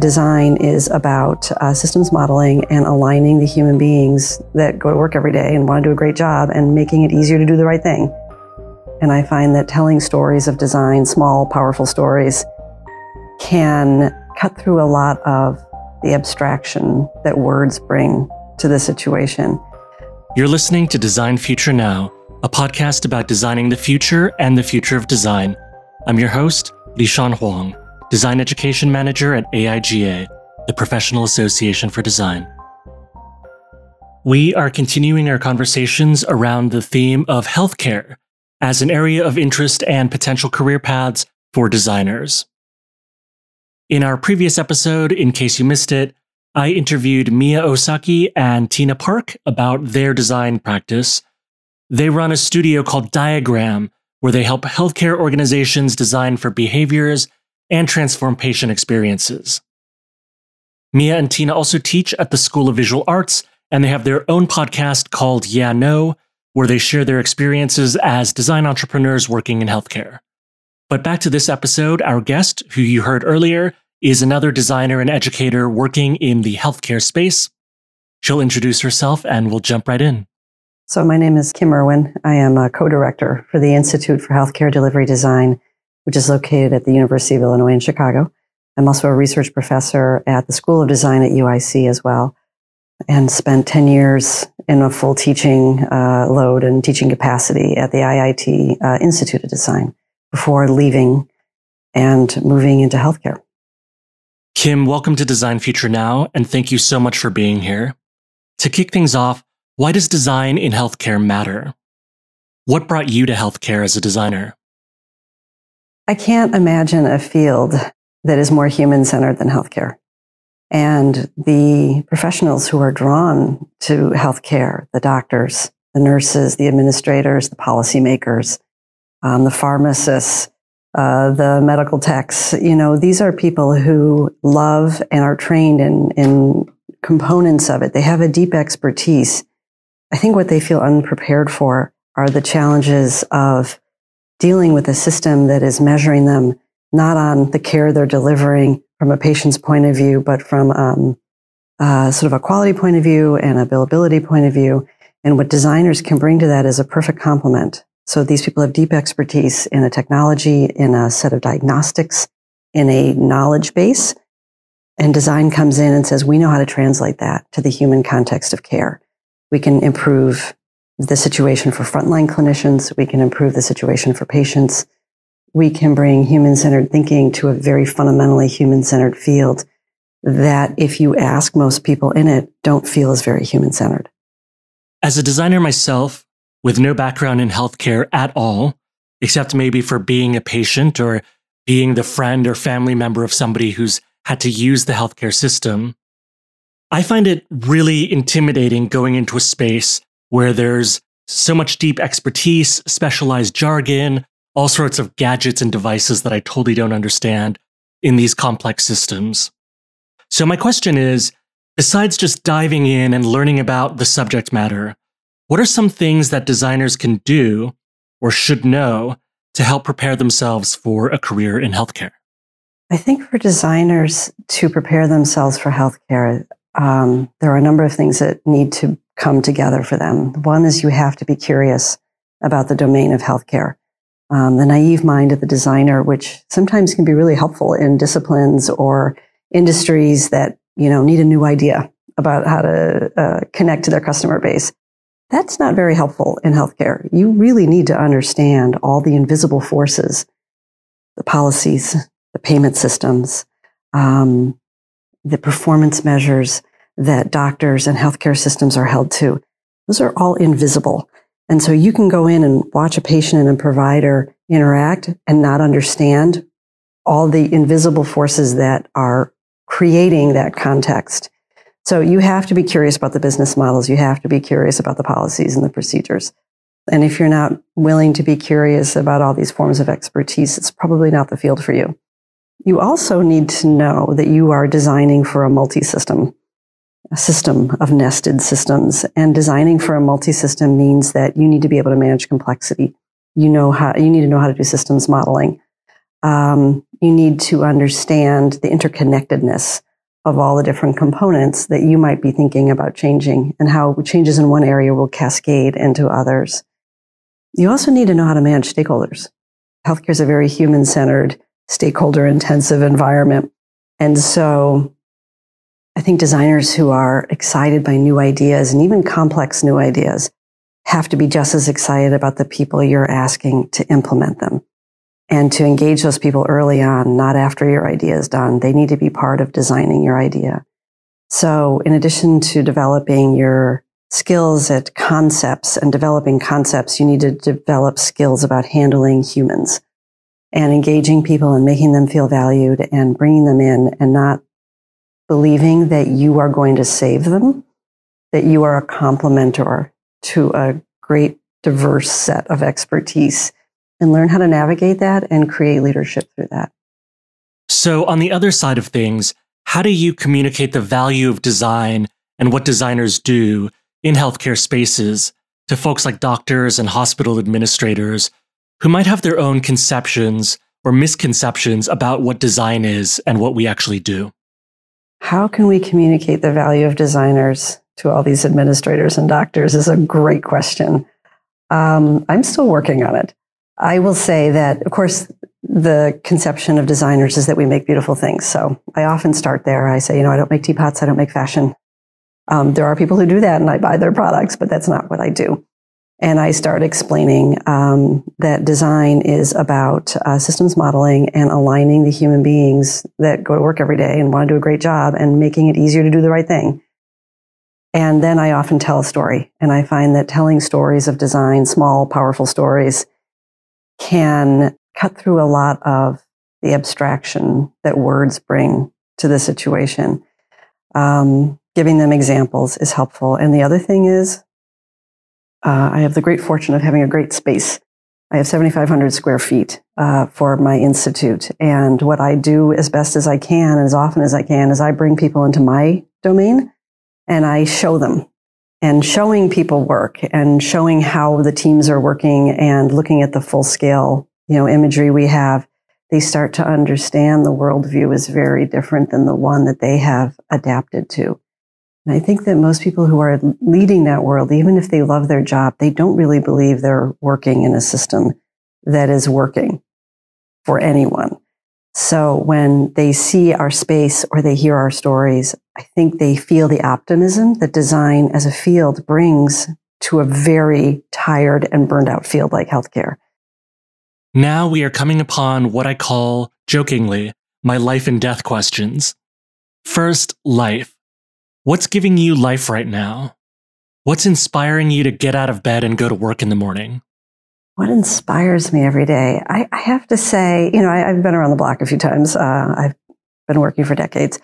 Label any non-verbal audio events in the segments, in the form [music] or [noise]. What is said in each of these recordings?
design is about uh, systems modeling and aligning the human beings that go to work every day and want to do a great job and making it easier to do the right thing. And I find that telling stories of design, small, powerful stories, can cut through a lot of the abstraction that words bring to the situation. You're listening to Design Future Now, a podcast about designing the future and the future of design. I'm your host, Lishan Huang, Design Education Manager at AIGA, the Professional Association for Design. We are continuing our conversations around the theme of healthcare as an area of interest and potential career paths for designers. In our previous episode, in case you missed it, I interviewed Mia Osaki and Tina Park about their design practice. They run a studio called Diagram, where they help healthcare organizations design for behaviors and transform patient experiences. Mia and Tina also teach at the School of Visual Arts, and they have their own podcast called Yeah No, where they share their experiences as design entrepreneurs working in healthcare. But back to this episode, our guest, who you heard earlier, is another designer and educator working in the healthcare space. She'll introduce herself and we'll jump right in. So, my name is Kim Erwin. I am a co director for the Institute for Healthcare Delivery Design, which is located at the University of Illinois in Chicago. I'm also a research professor at the School of Design at UIC as well, and spent 10 years in a full teaching uh, load and teaching capacity at the IIT uh, Institute of Design before leaving and moving into healthcare. Kim, welcome to Design Future Now, and thank you so much for being here. To kick things off, why does design in healthcare matter? What brought you to healthcare as a designer? I can't imagine a field that is more human centered than healthcare. And the professionals who are drawn to healthcare, the doctors, the nurses, the administrators, the policymakers, um, the pharmacists, uh, the medical techs. You know, these are people who love and are trained in, in components of it. They have a deep expertise. I think what they feel unprepared for are the challenges of dealing with a system that is measuring them not on the care they're delivering from a patient's point of view, but from um, uh, sort of a quality point of view and a billability point of view. And what designers can bring to that is a perfect complement. So these people have deep expertise in a technology, in a set of diagnostics, in a knowledge base. And design comes in and says, we know how to translate that to the human context of care. We can improve the situation for frontline clinicians. We can improve the situation for patients. We can bring human centered thinking to a very fundamentally human centered field that, if you ask most people in it, don't feel is very human centered. As a designer myself, with no background in healthcare at all, except maybe for being a patient or being the friend or family member of somebody who's had to use the healthcare system. I find it really intimidating going into a space where there's so much deep expertise, specialized jargon, all sorts of gadgets and devices that I totally don't understand in these complex systems. So, my question is besides just diving in and learning about the subject matter, what are some things that designers can do or should know to help prepare themselves for a career in healthcare? I think for designers to prepare themselves for healthcare, um, there are a number of things that need to come together for them. One is you have to be curious about the domain of healthcare. Um, the naive mind of the designer, which sometimes can be really helpful in disciplines or industries that you know need a new idea about how to uh, connect to their customer base. That's not very helpful in healthcare. You really need to understand all the invisible forces, the policies, the payment systems, um, the performance measures that doctors and healthcare systems are held to. Those are all invisible. And so you can go in and watch a patient and a provider interact and not understand all the invisible forces that are creating that context. So you have to be curious about the business models. You have to be curious about the policies and the procedures. And if you're not willing to be curious about all these forms of expertise, it's probably not the field for you. You also need to know that you are designing for a multi system, a system of nested systems. And designing for a multi system means that you need to be able to manage complexity. You know how, you need to know how to do systems modeling. Um, you need to understand the interconnectedness of all the different components that you might be thinking about changing and how changes in one area will cascade into others. You also need to know how to manage stakeholders. Healthcare is a very human centered, stakeholder intensive environment. And so I think designers who are excited by new ideas and even complex new ideas have to be just as excited about the people you're asking to implement them and to engage those people early on, not after your idea is done. They need to be part of designing your idea. So in addition to developing your skills at concepts and developing concepts, you need to develop skills about handling humans and engaging people and making them feel valued and bringing them in and not believing that you are going to save them, that you are a complementor to a great diverse set of expertise and learn how to navigate that and create leadership through that. So, on the other side of things, how do you communicate the value of design and what designers do in healthcare spaces to folks like doctors and hospital administrators who might have their own conceptions or misconceptions about what design is and what we actually do? How can we communicate the value of designers to all these administrators and doctors is a great question. Um, I'm still working on it. I will say that, of course, the conception of designers is that we make beautiful things. So I often start there. I say, you know, I don't make teapots, I don't make fashion. Um, there are people who do that and I buy their products, but that's not what I do. And I start explaining um, that design is about uh, systems modeling and aligning the human beings that go to work every day and want to do a great job and making it easier to do the right thing. And then I often tell a story. And I find that telling stories of design, small, powerful stories, can cut through a lot of the abstraction that words bring to the situation. Um, giving them examples is helpful. And the other thing is, uh, I have the great fortune of having a great space. I have 7,500 square feet uh, for my institute. And what I do as best as I can and as often as I can is I bring people into my domain and I show them. And showing people work and showing how the teams are working and looking at the full scale, you know, imagery we have, they start to understand the worldview is very different than the one that they have adapted to. And I think that most people who are leading that world, even if they love their job, they don't really believe they're working in a system that is working for anyone. So when they see our space or they hear our stories, I think they feel the optimism that design as a field brings to a very tired and burned out field like healthcare. Now we are coming upon what I call, jokingly, my life and death questions. First, life. What's giving you life right now? What's inspiring you to get out of bed and go to work in the morning? What inspires me every day? I, I have to say, you know, I, have been around the block a few times. Uh, I've been working for decades.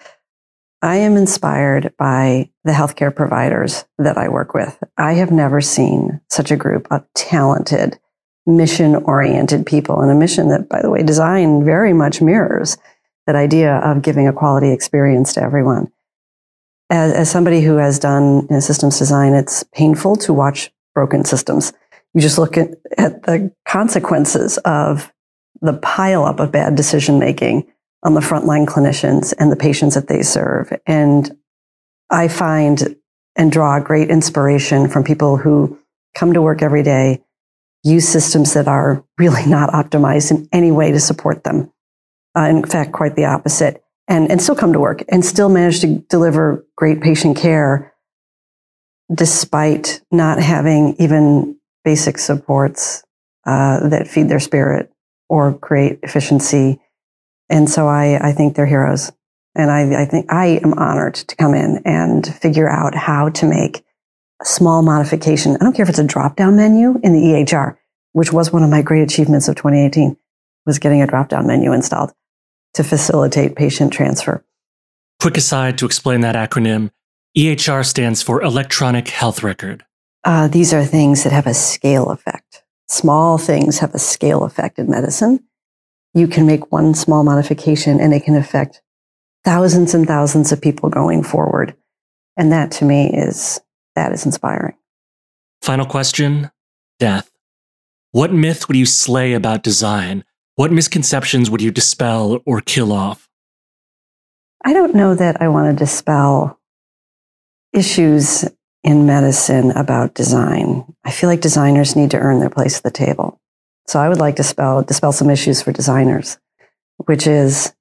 I am inspired by the healthcare providers that I work with. I have never seen such a group of talented, mission oriented people, and a mission that, by the way, design very much mirrors that idea of giving a quality experience to everyone as, as somebody who has done systems design, it's painful to watch broken systems. You just look at, at the consequences of the pileup of bad decision making on the frontline clinicians and the patients that they serve. And I find and draw great inspiration from people who come to work every day, use systems that are really not optimized in any way to support them. Uh, in fact, quite the opposite and, and still come to work and still manage to deliver great patient care despite not having even basic supports uh, that feed their spirit or create efficiency. And so I, I think they're heroes. And I, I think I am honored to come in and figure out how to make a small modification. I don't care if it's a drop down menu in the EHR, which was one of my great achievements of 2018, was getting a drop down menu installed to facilitate patient transfer. Quick aside to explain that acronym EHR stands for Electronic Health Record. Uh, these are things that have a scale effect. Small things have a scale effect in medicine. You can make one small modification and it can affect thousands and thousands of people going forward. And that to me is that is inspiring. Final question death. What myth would you slay about design what misconceptions would you dispel or kill off? I don't know that I want to dispel issues in medicine about design. I feel like designers need to earn their place at the table. So I would like to dispel, dispel some issues for designers, which is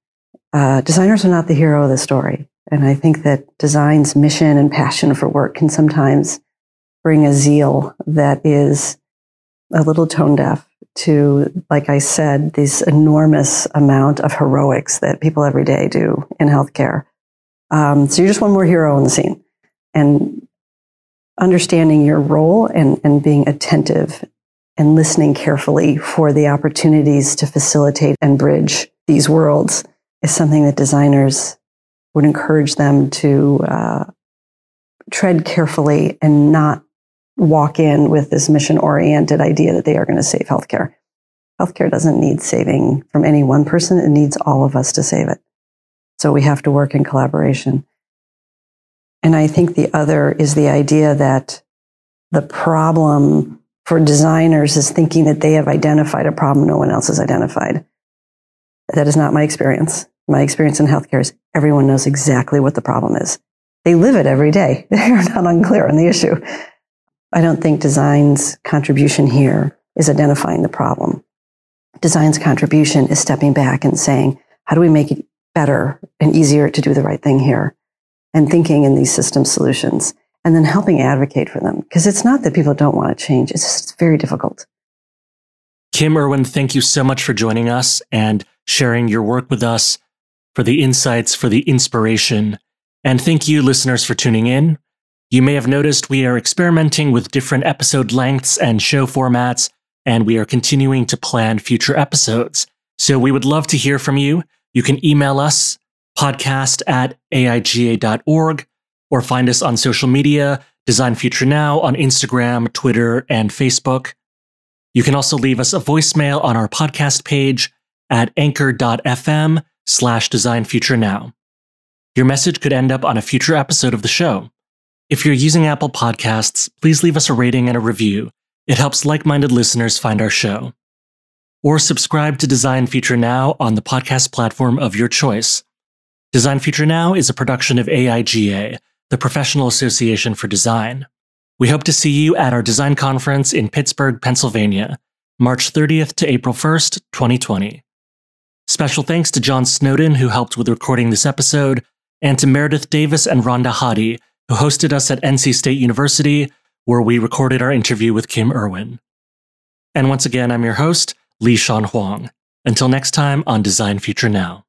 uh, designers are not the hero of the story. And I think that design's mission and passion for work can sometimes bring a zeal that is a little tone deaf to, like I said, this enormous amount of heroics that people every day do in healthcare. Um, so you're just one more hero on the scene. And understanding your role and, and being attentive and listening carefully for the opportunities to facilitate and bridge these worlds is something that designers would encourage them to uh, tread carefully and not walk in with this mission oriented idea that they are going to save healthcare. Healthcare doesn't need saving from any one person, it needs all of us to save it. So we have to work in collaboration. And I think the other is the idea that the problem for designers is thinking that they have identified a problem no one else has identified. That is not my experience. My experience in healthcare is everyone knows exactly what the problem is. They live it every day. [laughs] They're not unclear on the issue. I don't think design's contribution here is identifying the problem. Design's contribution is stepping back and saying, how do we make it better and easier to do the right thing here? And thinking in these system solutions and then helping advocate for them. Because it's not that people don't want to change, it's just very difficult. Kim Erwin, thank you so much for joining us and sharing your work with us, for the insights, for the inspiration. And thank you, listeners, for tuning in. You may have noticed we are experimenting with different episode lengths and show formats, and we are continuing to plan future episodes. So we would love to hear from you. You can email us podcast at aiga.org or find us on social media, Design Future Now on Instagram, Twitter, and Facebook. You can also leave us a voicemail on our podcast page at anchor.fm slash design future now. Your message could end up on a future episode of the show. If you're using Apple Podcasts, please leave us a rating and a review. It helps like minded listeners find our show. Or subscribe to Design Future Now on the podcast platform of your choice. Design Future Now is a production of AIGA, the Professional Association for Design. We hope to see you at our design conference in Pittsburgh, Pennsylvania, March 30th to April 1st, 2020. Special thanks to John Snowden, who helped with recording this episode, and to Meredith Davis and Rhonda Hadi, who hosted us at NC State University, where we recorded our interview with Kim Erwin. And once again, I'm your host, Li Shan Huang. Until next time on Design Future Now.